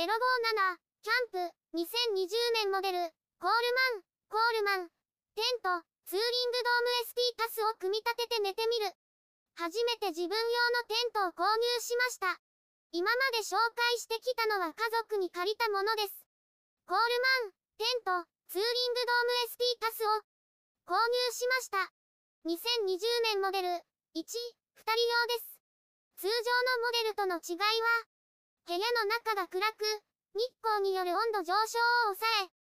057、キャンプ、2020年モデル、コールマン、コールマン、テント、ツーリングドーム ST タスを組み立てて寝てみる。初めて自分用のテントを購入しました。今まで紹介してきたのは家族に借りたものです。コールマン、テント、ツーリングドーム ST タスを購入しました。2020年モデル、1、2人用です。通常のモデルとの違いは、部屋の中が暗く、日光による温度上昇を抑え、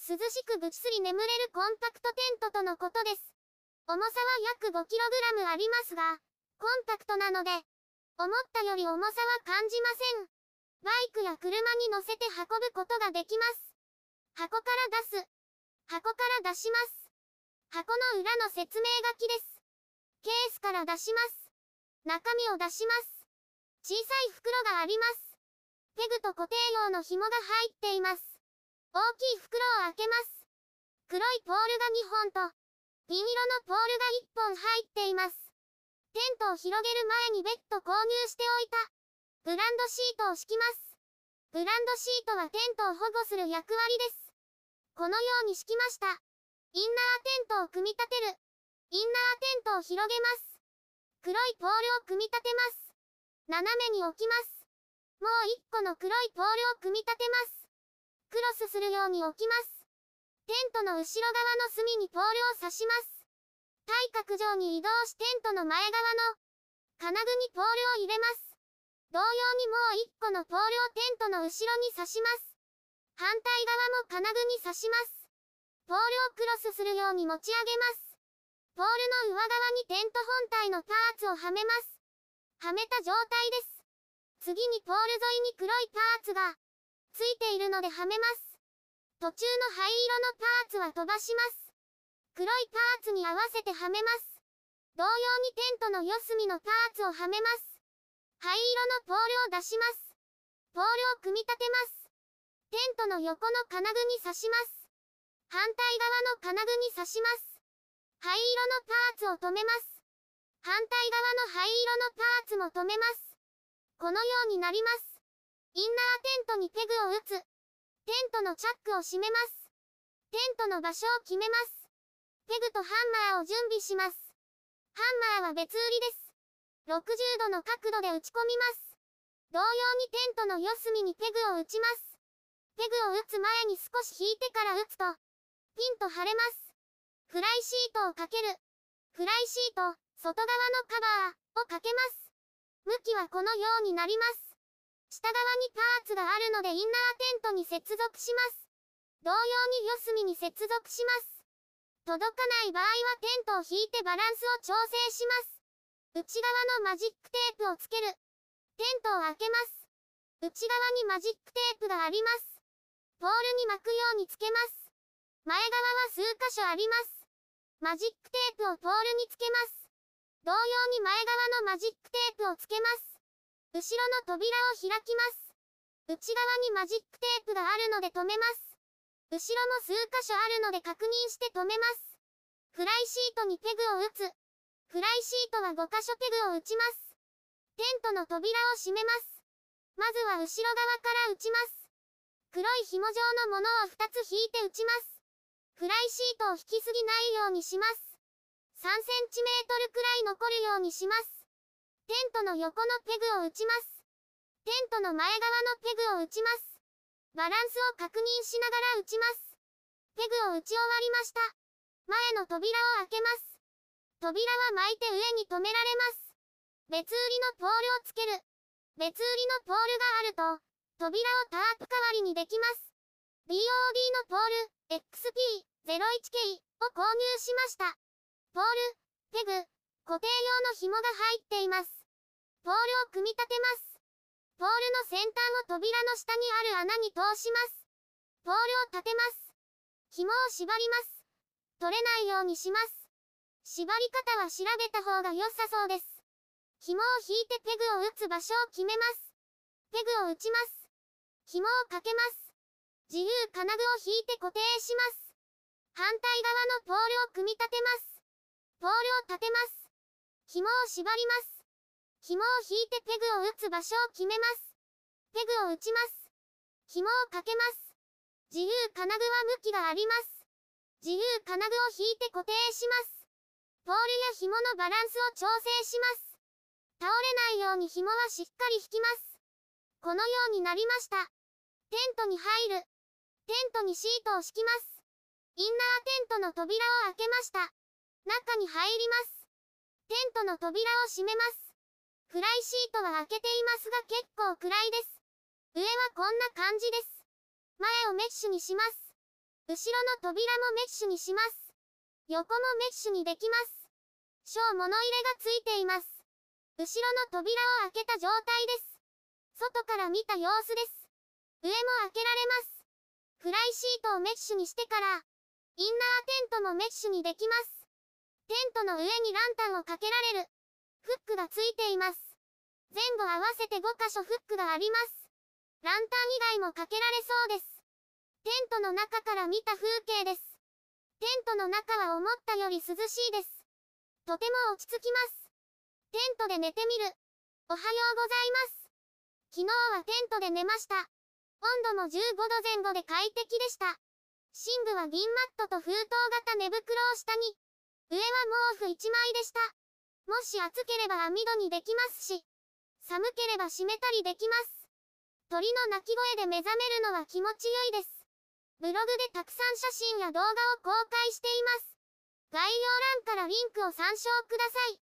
涼しくぐっすり眠れるコンパクトテントとのことです。重さは約 5kg ありますが、コンパクトなので、思ったより重さは感じません。バイクや車に乗せて運ぶことができます。箱から出す。箱から出します。箱の裏の説明書きです。ケースから出します。中身を出します。小さい袋があります。ペグと固定用の紐が入っています。大きい袋を開けます。黒いポールが2本と、ピン色のポールが1本入っています。テントを広げる前に別途購入しておいた。ブランドシートを敷きます。ブランドシートはテントを保護する役割です。このように敷きました。インナーテントを組み立てる。インナーテントを広げます。黒いポールを組み立てます。斜めに置きます。もう一個の黒いポールを組み立てます。クロスするように置きます。テントの後ろ側の隅にポールを刺します。対角上に移動しテントの前側の金具にポールを入れます。同様にもう一個のポールをテントの後ろに刺します。反対側も金具に刺します。ポールをクロスするように持ち上げます。ポールの上側にテント本体のパーツをはめます。はめた状態です。次にポール沿いに黒いパーツがついているのではめます。途中の灰色のパーツは飛ばします。黒いパーツに合わせてはめます。同様にテントの四隅のパーツをはめます。灰色のポールを出します。ポールを組み立てます。テントの横の金具に刺します。反対側の金具に刺します。灰色のパーツを止めます。反対側の灰色のパーツも止めます。このようになります。インナーテントにペグを打つ。テントのチャックを閉めます。テントの場所を決めます。ペグとハンマーを準備します。ハンマーは別売りです。60度の角度で打ち込みます。同様にテントの四隅にペグを打ちます。ペグを打つ前に少し引いてから打つと、ピンと張れます。フライシートをかける。フライシート、外側のカバーをかけます。向きはこのようになります。下側にパーツがあるのでインナーテントに接続します。同様に四隅に接続します。届かない場合はテントを引いてバランスを調整します。内側のマジックテープをつける。テントを開けます。内側にマジックテープがあります。ポールに巻くようにつけます。前側は数箇所あります。マジックテープをポールにつけます。同様に前側のマジックテープをつけます。後ろの扉を開きます。内側にマジックテープがあるので止めます。後ろも数箇所あるので確認して止めます。フライシートにペグを打つ。フライシートは5箇所ペグを打ちます。テントの扉を閉めます。まずは後ろ側から打ちます。黒い紐状のものを2つ引いて打ちます。フライシートを引きすぎないようにします。3センチメートルくらい残るようにします。テントの横のペグを打ちます。テントの前側のペグを打ちます。バランスを確認しながら打ちます。ペグを打ち終わりました。前の扉を開けます。扉は巻いて上に止められます。別売りのポールをつける。別売りのポールがあると、扉をタープ代わりにできます。DOD のポール XP01K を購入しました。ポール、ペグ、固定用の紐が入っています。ポールを組み立てます。ポールの先端を扉の下にある穴に通します。ポールを立てます。紐を縛ります。取れないようにします。縛り方は調べた方が良さそうです。紐を引いてペグを打つ場所を決めます。ペグを打ちます。紐をかけます。自由金具を引いて固定します。反対側のポールを組み立てます。ポールを立てます。紐を縛ります。紐を引いてペグを打つ場所を決めます。ペグを打ちます。紐をかけます。自由金具は向きがあります。自由金具を引いて固定します。ポールや紐のバランスを調整します。倒れないように紐はしっかり引きます。このようになりました。テントに入る。テントにシートを敷きます。インナーテントの扉を開けました。中に入ります。テントの扉を閉めます。フライシートは開けていますが結構暗いです。上はこんな感じです。前をメッシュにします。後ろの扉もメッシュにします。横もメッシュにできます。小物入れがついています。後ろの扉を開けた状態です。外から見た様子です。上も開けられます。フライシートをメッシュにしてから、インナーテントもメッシュにできます。テントの上にランタンをかけられる。フックがついています。前後合わせて5箇所フックがあります。ランタン以外もかけられそうです。テントの中から見た風景です。テントの中は思ったより涼しいです。とても落ち着きます。テントで寝てみる。おはようございます。昨日はテントで寝ました。温度も15度前後で快適でした。寝具は銀マットと封筒型寝袋を下に。上は毛布1枚でした。もし暑ければ網戸にできますし、寒ければ閉めたりできます。鳥の鳴き声で目覚めるのは気持ち良いです。ブログでたくさん写真や動画を公開しています。概要欄からリンクを参照ください。